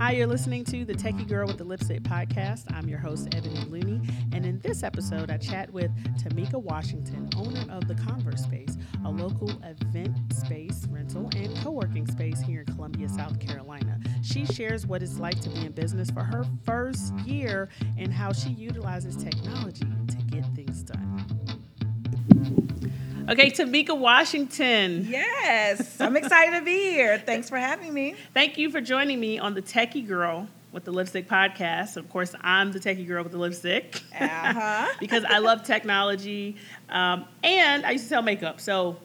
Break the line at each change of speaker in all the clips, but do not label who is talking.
Hi, you're listening to the Techie Girl with the Lipstick podcast. I'm your host, Ebony Looney. And in this episode, I chat with Tamika Washington, owner of the ConverSpace, a local event space, rental, and co working space here in Columbia, South Carolina. She shares what it's like to be in business for her first year and how she utilizes technology to get things done. Okay, Tamika Washington.
Yes, I'm excited to be here. Thanks for having me.
Thank you for joining me on the Techie Girl with the Lipstick podcast. Of course, I'm the Techie Girl with the Lipstick
Uh-huh.
because I love technology um, and I used to sell makeup. So,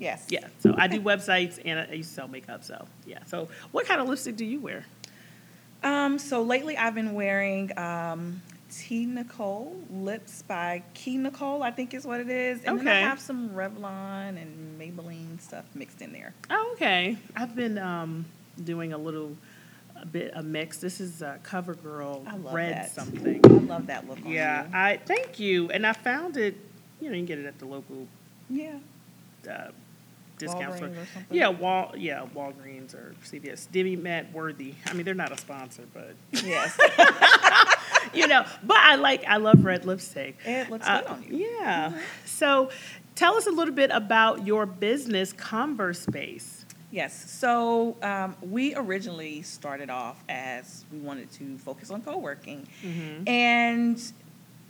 Yes.
yeah, so I do websites and I used to sell makeup. So, yeah. So, what kind of lipstick do you wear?
Um, so lately I've been wearing um, T. Nicole lips by Key Nicole, I think is what it is. And then I have some Revlon and Maybelline stuff mixed in there.
Oh, okay. I've been um, doing a little a bit a mix. This is uh, CoverGirl Red
that.
something.
I love that look on
Yeah. I thank you. And I found it, you know, you can get it at the local
Yeah.
uh, discount store.
Or?
Yeah, Wal yeah, Walgreens or CVS. Demi Matt Worthy. I mean, they're not a sponsor, but
Yes.
you know. But I like, I love red lipstick.
it looks
Uh,
good on you.
yeah. So, tell us a little bit about your business, ConverSpace.
Yes. So um, we originally started off as we wanted to focus on co-working, and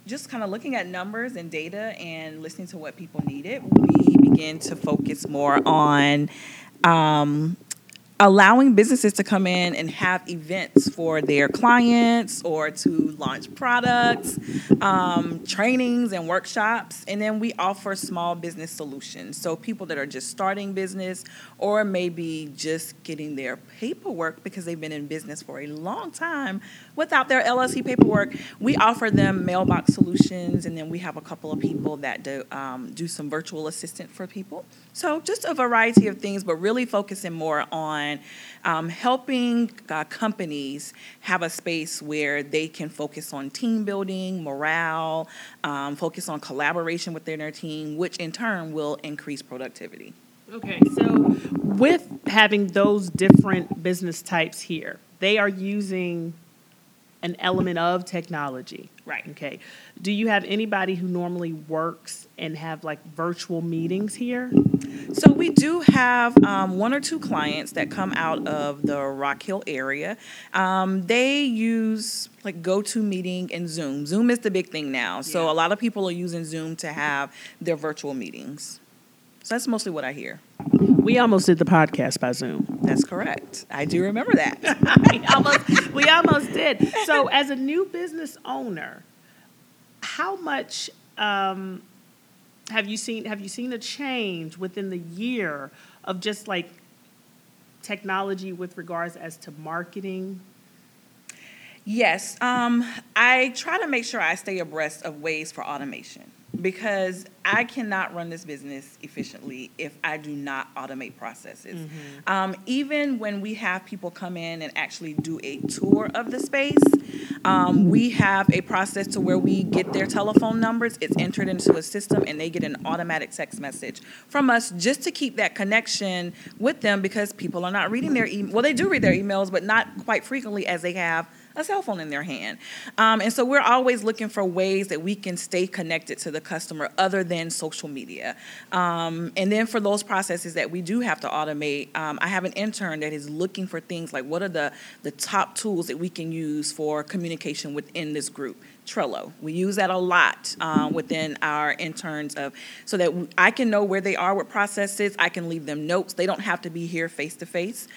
just kind of looking at numbers and data and listening to what people needed, we began to focus more on um, allowing businesses to come in and have events for their clients or to launch products, um, trainings, and workshops. And then we offer small business solutions. So people that are just starting business or maybe just getting their paperwork because they've been in business for a long time without their LLC paperwork, we offer them mailbox solutions. And then we have a couple of people that do, um, do some virtual assistant for people. So just a variety of things, but really focusing more on um, helping uh, companies have a space where they can focus on team building, morale, um, focus on collaboration within their team, which in turn will increase productivity.
Okay, so with having those different business types here, they are using an element of technology.
Right.
Okay. Do you have anybody who normally works and have like virtual meetings here?
So we do have um, one or two clients that come out of the Rock Hill area. Um, they use like GoToMeeting and Zoom. Zoom is the big thing now. So
Yeah.
a lot of people are using Zoom to have their virtual meetings. So that's mostly what I hear.
We almost did the podcast by Zoom.
That's correct. I do remember that.
we almost we almost did. So as a new business owner, how much um, have you seen have you seen a change within the year of just like technology with regards as to marketing?
Yes, um, I try to make sure I stay abreast of ways for automation because I cannot run this business efficiently if I do not automate processes. Um, even when we have people come in and actually do a tour of the space, um, we have a process to where we get their telephone numbers, it's entered into a system, and they get an automatic text message from us just to keep that connection with them because people are not reading their email. Well, they do read their emails, but not quite frequently as they have a cell phone in their hand. Um, and so we're always looking for ways that we can stay connected to the customer other than social media. Um, and then for those processes that we do have to automate, um, I have an intern that is looking for things like what are the, the top tools that we can use for communication within this group. Trello. We use that a lot um, within our interns of so that I can know where they are with processes. I can leave them notes. They don't have to be here face to face.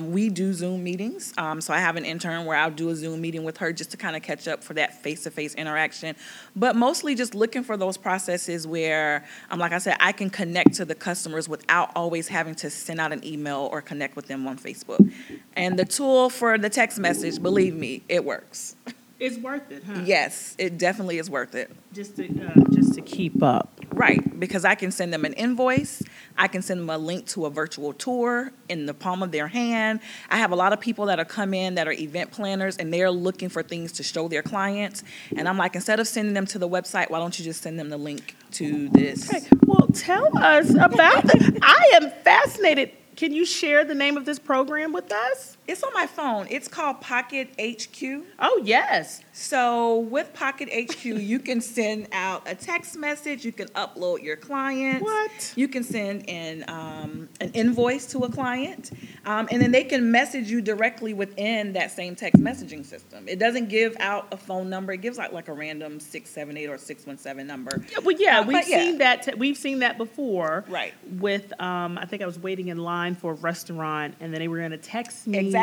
We do Zoom meetings, um, so I have an intern where I'll do a Zoom meeting with her just to kind of catch up for that face to face interaction. But mostly just looking for those processes where, um, like I said, I can connect to the customers without always having to send out an email or connect with them on Facebook. And the tool for the text message, believe me, it works.
It's worth it, huh?
Yes, it definitely is worth it.
Just to uh, just to keep up.
Right, because I can send them an invoice, I can send them a link to a virtual tour in the palm of their hand. I have a lot of people that are come in that are event planners and they're looking for things to show their clients. And I'm like, instead of sending them to the website, why don't you just send them the link to this?
Okay. Well, tell us about the. I am fascinated. Can you share the name of this program with us?
It's on my phone. It's called Pocket HQ.
Oh yes.
So with Pocket HQ, you can send out a text message. You can upload your clients.
What?
You can send in um, an invoice to a client, um, and then they can message you directly within that same text messaging system. It doesn't give out a phone number. It gives out like a random six seven eight or six one seven number.
Yeah, well, yeah,
Uh,
we've
yeah.
seen that. T- we've seen that before.
Right.
With, um, I think I was waiting in line for a restaurant, and then they were going to text me.
Exactly.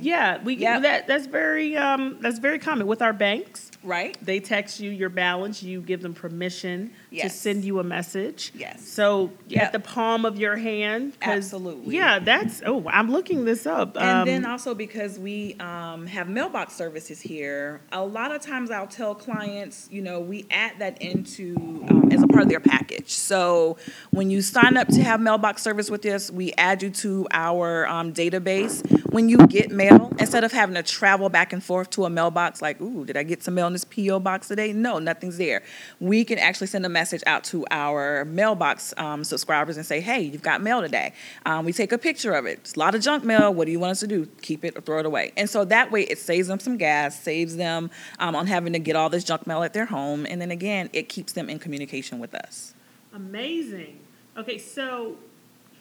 Yeah, we
Yep.
that that's very um, that's very common with our banks.
Right.
They text you your balance. You give them permission to send you a message.
Yes.
So
Yep.
at the palm of your hand.
Absolutely.
Yeah, that's. Oh, I'm looking this up.
And
Um,
then also because we um, have mailbox services here, a lot of times I'll tell clients, you know, we add that into um, as a part of their package. So when you sign up to have mailbox service with us, we add you to our um, database. When you get mail, instead of having to travel back and forth to a mailbox, like, ooh, did I get some mail PO box today? No, nothing's there. We can actually send a message out to our mailbox um, subscribers and say, hey, you've got mail today. Um, we take a picture of it. It's a lot of junk mail. What do you want us to do? Keep it or throw it away? And so that way it saves them some gas, saves them um, on having to get all this junk mail at their home. And then again, it keeps them in communication with us.
Amazing. Okay, so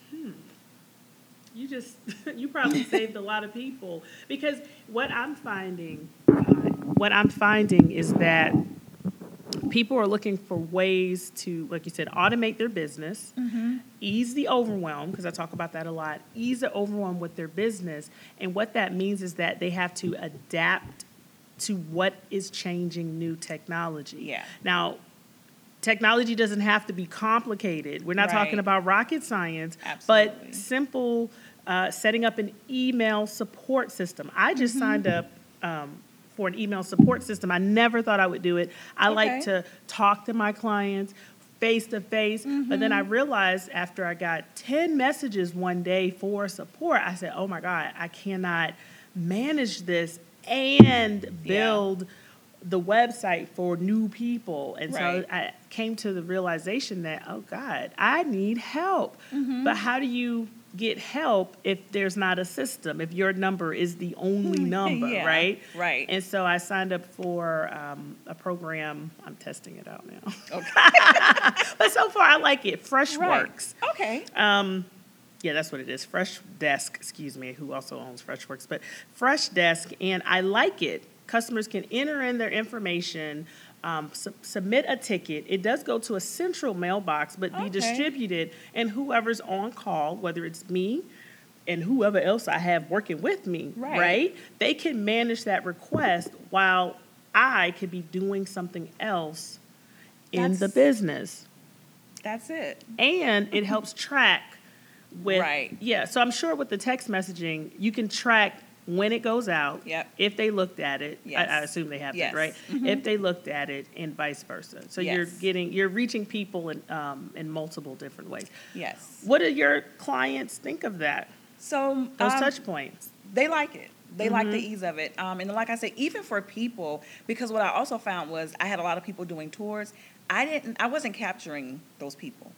hmm, you just you probably saved a lot of people because what I'm finding, uh, what I'm finding is that people are looking for ways to, like you said, automate their business, ease the overwhelm because I talk about that a lot. Ease the overwhelm with their business, and what that means is that they have to adapt to what is changing new technology.
Yeah.
Now, technology doesn't have to be complicated. We're not talking about rocket science,
Absolutely.
but simple uh, setting up an email support system. I just
Mm-hmm.
signed up um, for an email support system. I never thought I would do it. I like to talk to my clients face to face, but then I
Mm-hmm.
realized after I got 10 messages one day for support, I said, oh my God, I cannot manage this and build the website for new people. And
Right.
so I came to the realization that, oh God, I need help. But how do you get help if there's not a system, if your number is the only number,
Yeah,
right?
right.
And so I signed up for um, a program. I'm testing it out now.
Okay.
but so far, I like it. Freshworks.
Right. Okay.
Um, yeah, that's what it is. Fresh Desk, excuse me, who also owns Freshworks, but Freshdesk, and I like it. Customers can enter in their information, um, su- submit a ticket. It does go to a central mailbox, but be distributed, and whoever's on call, whether it's me and whoever else I have working with me,
Right.
right? They can manage that request while I could be doing something else in the business
That's it.
and it helps track with
Right.
yeah so i'm sure with the text messaging you can track when it goes out
Yep.
if they looked at it I, I assume they have
Yes.
it right
Mhm.
if they looked at it and vice versa so you're getting you're reaching people in um, in multiple different ways
Yes.
what do your clients think of that
So
those
um,
touch points
they like it. They like
Mm-hmm.
the ease of it. Um, and like I said, even for people, because what I also found was I had a lot of people doing tours. I didn't. I wasn't capturing those people.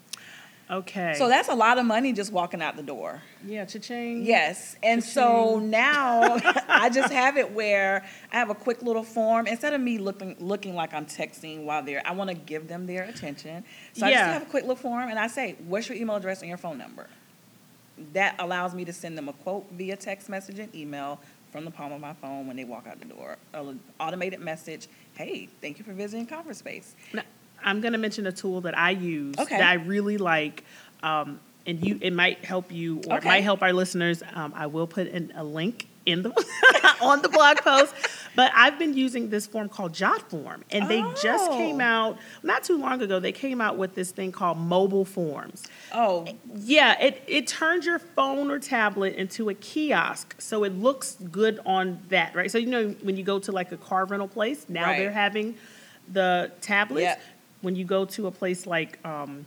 Okay
So that's a lot of money just walking out the door.
yeah cha-ching
Yes. And so
Cha-ching.
now I just have it where I have a quick little form. Instead of me looking looking like I'm texting while they're, I want to give them their attention. So I just have a quick little form and I say, what's your email address and your phone number? That allows me to send them a quote via text message and email from the palm of my phone when they walk out the door. An automated message, hey, thank you for visiting ConverSpace.
Now, I'm going to mention a tool that I use
Okay.
that I really like, um, and you it might help you or it might help our listeners. Um, I will put in a link in the on the blog post, but I've been using this form called JotForm, and they just
Oh.
came out not too long ago. They came out with this thing called mobile forms.
Oh,
Yeah, it, it turns your phone or tablet into a kiosk, so it looks good on that, right? So you know when you go to like a car rental place, now
Right.
they're having the tablets.
Yep.
When you go to a place like um,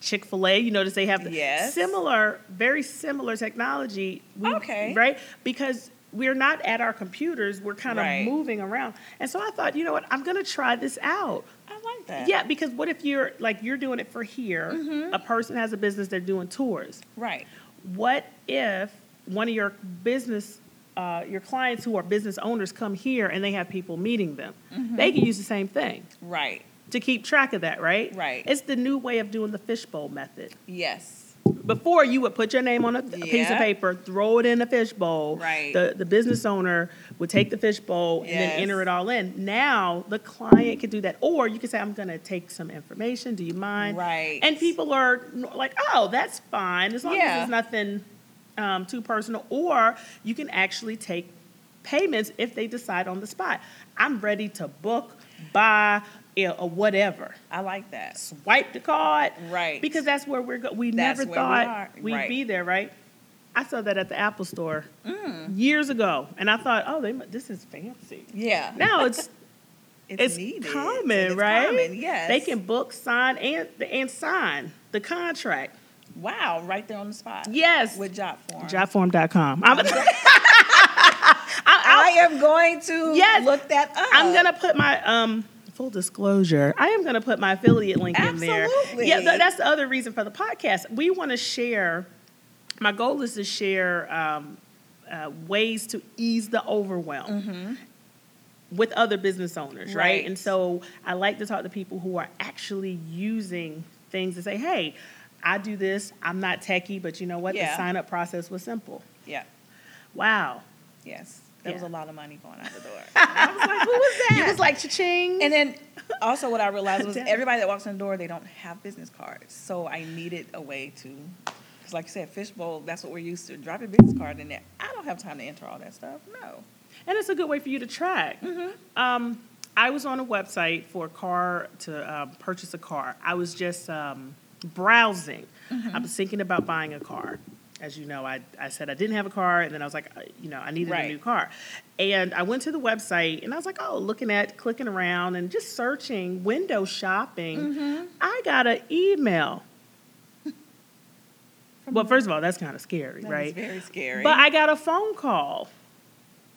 Chick Fil A, you notice they have the
Yes.
similar, very similar technology. We-
Okay.
right? Because we're not at our computers; we're kind of
Right.
moving around. And so I thought, you know what? I'm going to try this out.
I like that.
Yeah, because what if you're like you're doing it for here?
Mm-hmm.
A person has a business; they're doing tours
Right.
what if one of your business uh, your clients who are business owners come here and they have people meeting them.
Mm-hmm.
They can use the same thing
Right.
To keep track of that, right?
Right.
It's the new way of doing the fishbowl method.
Yes.
Before you would put your name on a, a piece of paper, throw it in a fishbowl.
Right.
The the business owner would take the fishbowl and then enter it all in. Now the client could do that, or you could say, "I'm going to take some information. Do you mind?"
Right.
And people are like, "Oh, that's fine as long
Yeah.
as it's nothing um, too personal." Or you can actually take payments if they decide on the spot. I'm ready to book, buy, or whatever
I like that.
swipe the card.
Right.
Because that's where we're going. We
That's
never
where we
thought we'd
Right.
be there, right? I saw that at the Apple store
Mm.
years ago, and I thought, oh, they this is fancy.
Yeah.
Now it's it's,
needed,
common,
it's
right?
Common, yes.
They can book, sign, and and sign the contract.
Wow, right there on the spot.
Yes.
With job form.
JotForm.com. I'm,
I am going to
Yes.
look that up.
I'm gonna put my um full disclosure. I am gonna put my affiliate link in there. Yeah, th- that's the other reason for the podcast. We want to share. My goal is to share um, uh, ways to ease the overwhelm with other business owners, right?
Right.
And so I like to talk to people who are actually using things to say, "Hey, I do this. I'm not techie, but you know what?
Yeah.
The sign up process was simple.
Yeah.
Wow."
Yes. That was a lot of money going out the door. I was like, who was that?
You was like cha-ching.
and then also what I realized was everybody that walks in the door, they don't have business cards. So I needed a way to, because like you said, fishbowl, that's what we're used to. Drop your business card in there. I don't have time to enter all that stuff. No.
And it's a good way for you to track. Um, I was on a website for a car to um, purchase a car. I was just um, browsing. I was thinking about buying a car. As you know, I, I said I didn't have a car, and then I was like, uh, you know, I needed a new car. And I went to the website, and I was like, oh, looking at, clicking around, and just searching, window shopping. I got an email. Well, first of all, that's kind of scary,
That
right?
very scary.
But I got a phone call.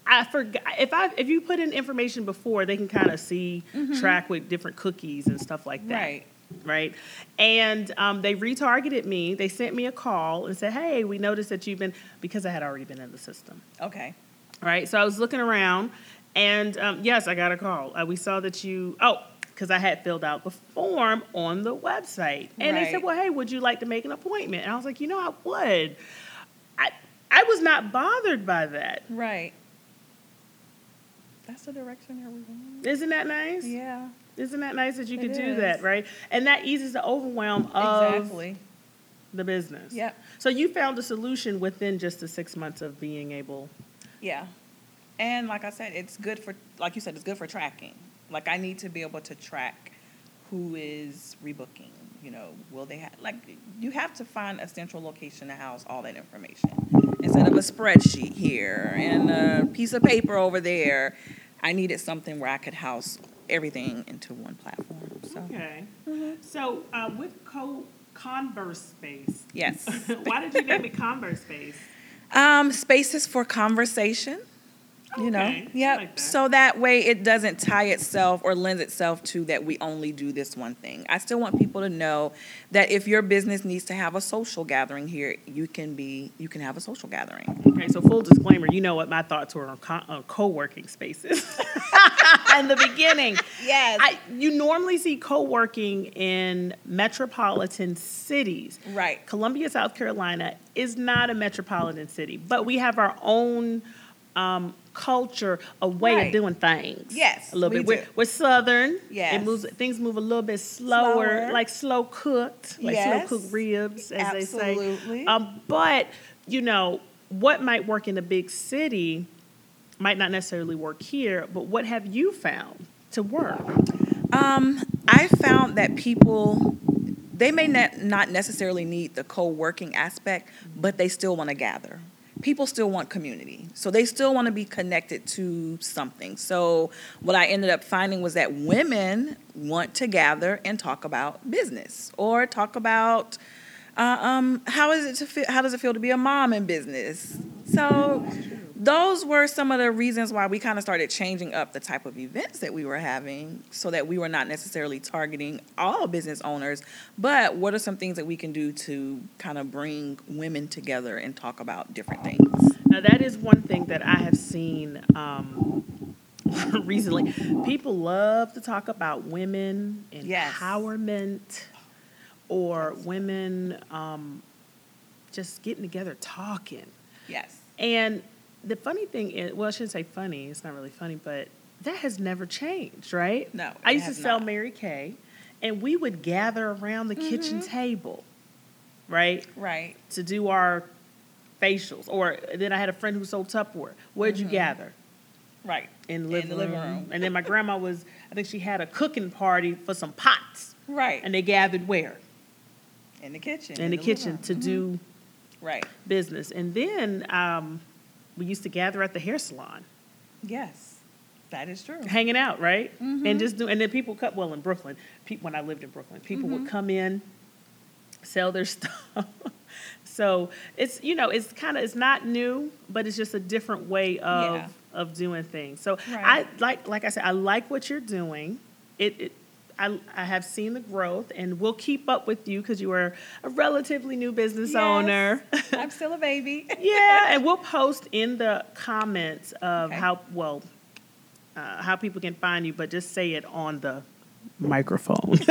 I forgot if I if you put in information before, they can kind of see track with different cookies and stuff like that.
Right.
Right. And um, they retargeted me. They sent me a call and said, "Hey, we noticed that you've been because I had already been in the system."
Okay.
Right. So I was looking around, and um, yes, I got a call. Uh, we saw that you. Oh. Because I had filled out the form on the website, and they said, "Well, hey, would you like to make an appointment?" And I was like, "You know, I would." I I was not bothered by that.
Right. That's the direction that we're going.
Isn't that nice?
Yeah.
Isn't that nice that you could do that, right? And that eases the overwhelm of
Exactly.
the business.
Yep.
So you found a solution within just the six months of being able.
Yeah. And like I said, it's good for, like you said, it's good for tracking. Like I need to be able to track who is rebooking. You know, will they have, like, you have to find a central location to house all that information. Instead of a spreadsheet here and a piece of paper over there, I needed something where I could house everything into one platform. So,
Okay. So uh, with Co ConverSpace,
yes.
why did you name it ConverSpace?
Um, spaces for conversation. You know,
Okay,
yep.
like that.
so that way it doesn't tie itself or lends itself to that we only do this one thing. I still want people to know that if your business needs to have a social gathering here, you can be you can have a social gathering.
Okay, so full disclaimer, you know what my thoughts were on, co- on co-working spaces in the beginning.
Yes.
I, you normally see co-working in metropolitan cities.
Right.
Columbia, South Carolina is not a metropolitan city, but we have our own um, culture, a way
Right.
of doing things.
Yes,
a little
we
bit. We're, we're southern.
Yes.
it moves. Things move a little bit slower,
Slower.
like slow cooked, like
Yes.
slow cooked ribs, as they say.
Absolutely.
Um, but you know what might work in a big city might not necessarily work here. But what have you found to work?
Um, I found that people they may not not necessarily need the co-working aspect, but they still want to gather. People still want community. So they still want to be connected to something. So what I ended up finding was that women want to gather and talk about business or talk about uh, um, how is it to feel, how does it feel to be a mom in business? So those were some of the reasons why we kind of started changing up the type of events that we were having so that we were not necessarily targeting all business owners, but what are some things that we can do to kind of bring women together and talk about different things?
Now, that is one thing that I have seen um, recently. People love to talk about women
Yes.
empowerment or women um, just getting together talking.
Yes.
And the funny thing is, well, I shouldn't say funny, it's not really funny, but that has never changed, right?
No,
I used to sell
not.
Mary Kay, and we would gather around the kitchen
Mm-hmm.
table, right?
Right.
to do our facials. Or then I had a friend who sold Tupperware. Where'd you gather?
Right.
In the
Mm-hmm. In
living,
the living
room.
room.
And then my grandma was, I think she had a cooking party for some pots.
Right.
And they gathered where?
in the kitchen.
In the
living
kitchen to do
Right.
business. And then um, we used to gather at the hair salon,
Yes. That is true.
hanging out, right?
Mm-hmm.
And just do, and then people cut, well, in Brooklyn, people, when I lived in Brooklyn, people
Mm-hmm.
would come in, sell their stuff. so it's, you know, it's kind of, it's not new, but it's just a different way of,
Yeah.
of doing things. So
Right.
I like, like I said, I like what you're doing. It, it I, I have seen the growth and we'll keep up with you because you are a relatively new business
Yes.
owner.
I'm still a baby.
yeah, and we'll post in the comments of
Okay.
how well uh, how people can find you, but just say it on the microphone.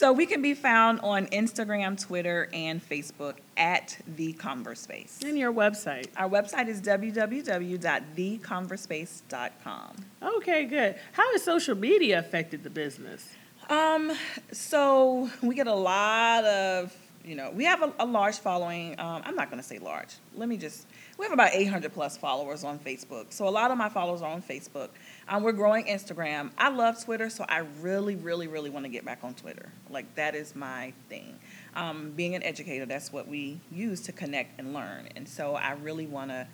So we can be found on Instagram, Twitter, and Facebook at The ConverSpace.
in your website.
Our website is www.theconverspace.com.
Okay, good. How has social media affected the business?
Um, so we get a lot of, you know, we have a, a large following. Um, I'm not going to say large. Let me just, we have about 800 plus followers on Facebook. So a lot of my followers are on Facebook. Um, we're growing Instagram. I love Twitter, so I really, really, really want to get back on Twitter. Like that is my thing. Um, being an educator, that's what we use to connect and learn. And so I really want to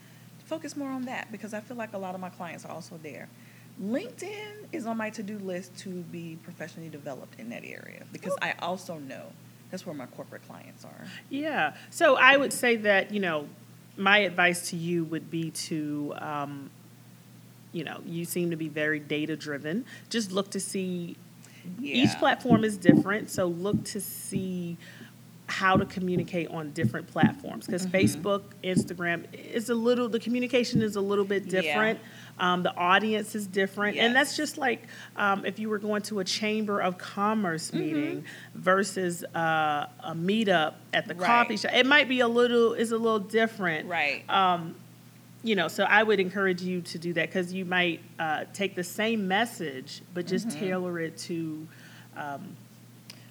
focus more on that because I feel like a lot of my clients are also there. LinkedIn is on my to-do list to be professionally developed in that area because I also know that's where my corporate clients are.
Yeah. So I would say that, you know, my advice to you would be to, um, you know, you seem to be very data driven. Just look to see each platform is different. So look to see how to communicate on different platforms because
Mm-hmm.
Facebook, Instagram is a little, the communication is a little bit
Yeah.
different. Um, the audience is different. And that's just like um, if you were going to a chamber of commerce
Mm-hmm.
meeting versus uh, a meetup at the
Right.
coffee shop. It might be a little, is a little different
Right.
um, you know, so I would encourage you to do that because you might uh, take the same message, but just
Mm-hmm.
tailor it to um,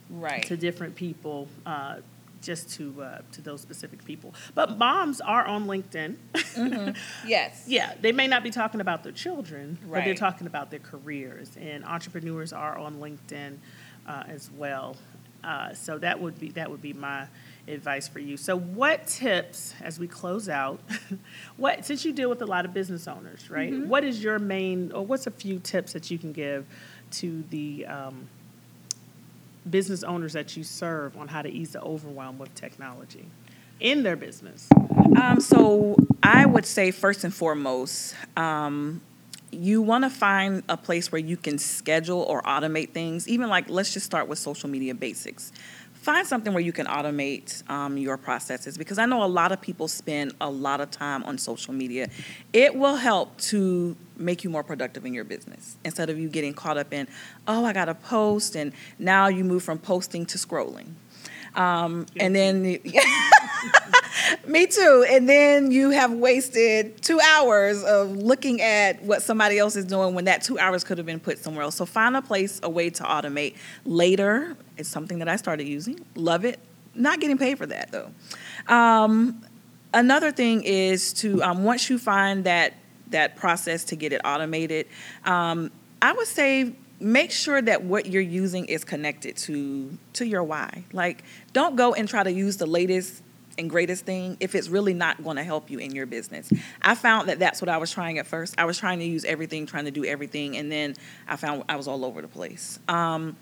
right.
to different people, uh, just to uh, to those specific people. But moms are on LinkedIn.
yes.
yeah, they may not be talking about their children, but they're talking about their careers. And entrepreneurs are on LinkedIn uh, as well. Uh, so that would be that would be my advice for you. So what tips as we close out? what since you deal with a lot of business owners, right?
Mm-hmm.
what is your main or what's a few tips that you can give to the um, business owners that you serve on how to ease the overwhelm with technology in their business?
Um, so I would say first and foremost, um, you want to find a place where you can schedule or automate things. Even like let's just start with social media basics. Find something where you can automate um, your processes because I know a lot of people spend a lot of time on social media. It will help to make you more productive in your business instead of you getting caught up in, oh, I got to post, and now you move from posting to scrolling. Um, and then, me too. And then you have wasted two hours of looking at what somebody else is doing when that two hours could have been put somewhere else. So find a place, a way to automate. Later, it's something that I started using. Love it. Not getting paid for that though. Um, another thing is to um, once you find that that process to get it automated, um, I would say make sure that what you're using is connected to to your why. Like, don't go and try to use the latest and greatest thing if it's really not going to help you in your business. I found that that's what I was trying at first. I was trying to use everything, trying to do everything, and then I found I was all over the place. Um,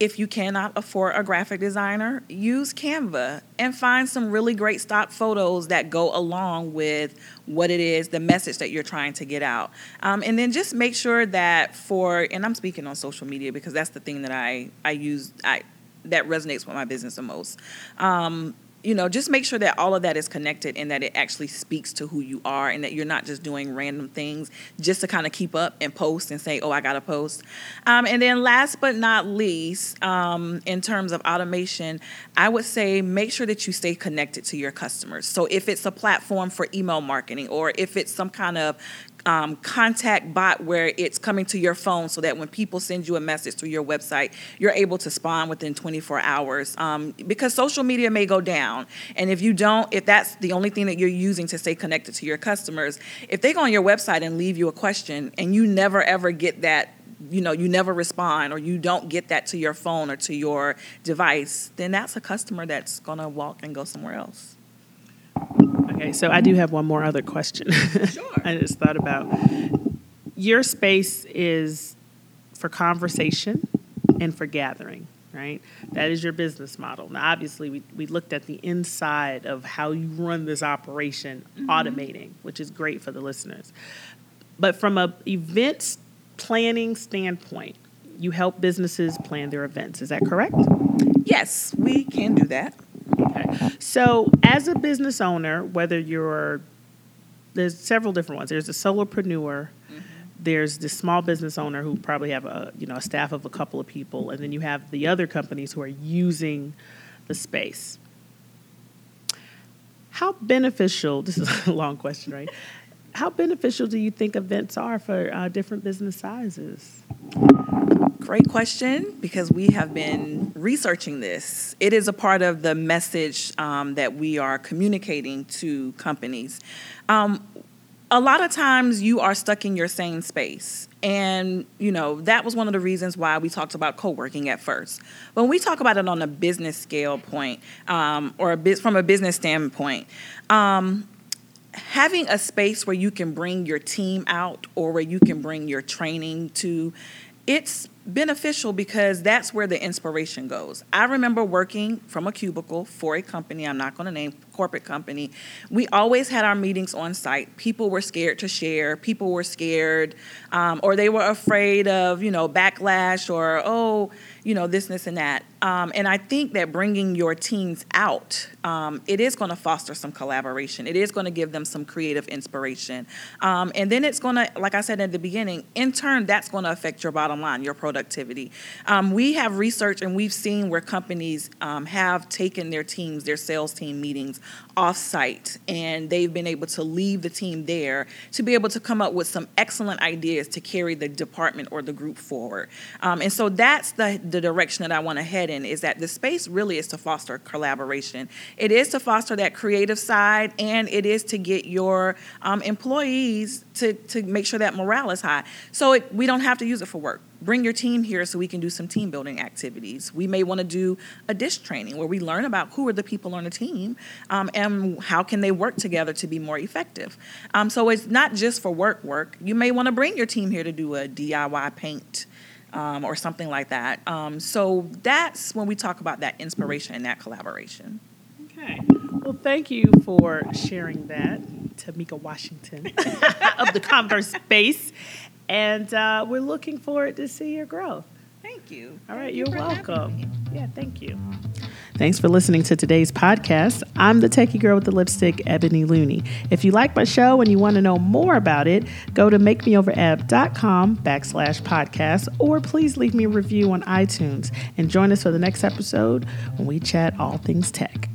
if you cannot afford a graphic designer, use Canva and find some really great stock photos that go along with what it is, the message that you're trying to get out. Um, and then just make sure that for, and I'm speaking on social media because that's the thing that I, I use, I, that resonates with my business the most. Um, you know, just make sure that all of that is connected and that it actually speaks to who you are and that you're not just doing random things just to kind of keep up and post and say, oh, I got to post. Um, and then last but not least, um, in terms of automation, I would say make sure that you stay connected to your customers. So if it's a platform for email marketing or if it's some kind of um, contact bot where it's coming to your phone so that when people send you a message through your website, you're able to spawn within 24 hours. Um, because social media may go down. And if you don't, if that's the only thing that you're using to stay connected to your customers, if they go on your website and leave you a question and you never ever get that you know you never respond or you don't get that to your phone or to your device then that's a customer that's going to walk and go somewhere else
Okay, so I do have one more other question.
Sure.
I just thought about your space is for conversation and for gathering, right? That is your business model. Now, obviously, we, we looked at the inside of how you run this operation, mm-hmm. automating, which is great for the listeners. But from a events planning standpoint, you help businesses plan their events. Is that correct?
yes we can do that
Okay. So, as a business owner, whether you're there's several different ones. There's a solopreneur. There's the small business owner who probably have a you know a staff of a couple of people, and then you have the other companies who are using the space. How beneficial? This is a long question, right? How beneficial do you think events are for uh, different business sizes?
Great question because we have been researching this. It is a part of the message um, that we are communicating to companies. Um, a lot of times you are stuck in your same space. And, you know, that was one of the reasons why we talked about co working at first. When we talk about it on a business scale point um, or a bit from a business standpoint, um, having a space where you can bring your team out or where you can bring your training to it's beneficial because that's where the inspiration goes. I remember working from a cubicle for a company, I'm not going to name corporate company. We always had our meetings on site. People were scared to share. People were scared um, or they were afraid of, you know, backlash or oh, you know, this, this, and that. Um, and I think that bringing your teams out, um, it is going to foster some collaboration. It is going to give them some creative inspiration. Um, and then it's going to, like I said at the beginning, in turn, that's going to affect your bottom line, your productivity. Um, we have research and we've seen where companies um, have taken their teams, their sales team meetings offsite, and they've been able to leave the team there to be able to come up with some excellent ideas to carry the department or the group forward. Um, and so that's the, the direction that I want to head in is that the space really is to foster collaboration. It is to foster that creative side, and it is to get your um, employees to, to make sure that morale is high. So it, we don't have to use it for work bring your team here so we can do some team building activities. We may want to do a DISC training where we learn about who are the people on the team um, and how can they work together to be more effective. Um, so it's not just for work work. You may want to bring your team here to do a DIY paint. Um, or something like that. Um, so that's when we talk about that inspiration and that collaboration.
Okay. Well, thank you for sharing that, Tamika Washington of the ConverSpace. And uh, we're looking forward to see your growth.
Thank you.
All right,
Thank
you're welcome. Yeah, thank you. Thanks for listening to today's podcast. I'm the techie girl with the lipstick, Ebony Looney. If you like my show and you want to know more about it, go to makemeovereb.com backslash podcast or please leave me a review on iTunes and join us for the next episode when we chat all things tech.